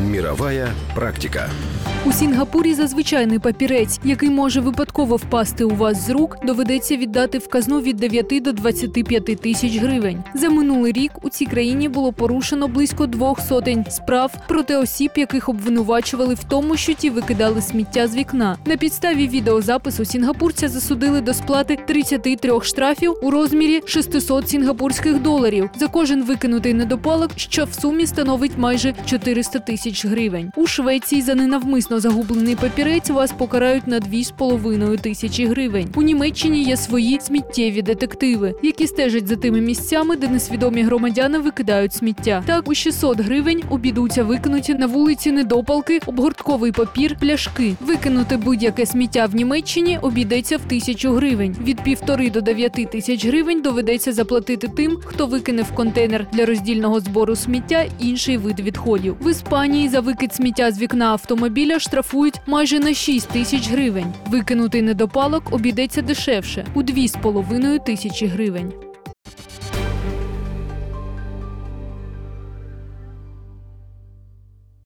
Мировая практика. У Сінгапурі за звичайний папірець, який може випадково впасти у вас з рук, доведеться віддати в казну від 9 до 25 тисяч гривень. За минулий рік у цій країні було порушено близько двох сотень справ проти осіб, яких обвинувачували в тому, що ті викидали сміття з вікна. На підставі відеозапису сінгапурця засудили до сплати 33 штрафів у розмірі 600 сінгапурських доларів за кожен викинутий недопалок, що в сумі становить майже 400 тисяч гривень. У Швеції за ненавмисно загублений папірець вас покарають на 2,5 тисячі гривень. У Німеччині є свої сміттєві детективи, які стежать за тими місцями, де несвідомі громадяни викидають сміття. Так у 600 гривень обійдуться викинуті на вулиці недопалки, обгортковий папір, пляшки. Викинути будь-яке сміття в Німеччині обійдеться в тисячу гривень. Від півтори до дев'яти тисяч гривень доведеться заплатити тим, хто викине в контейнер для роздільного збору сміття інший вид відходів. В Іспанії за викид сміття з вікна автомобіля штрафують майже на 6 тисяч гривень. Викинутий недопалок обійдеться дешевше у 2,5 тисячі гривень.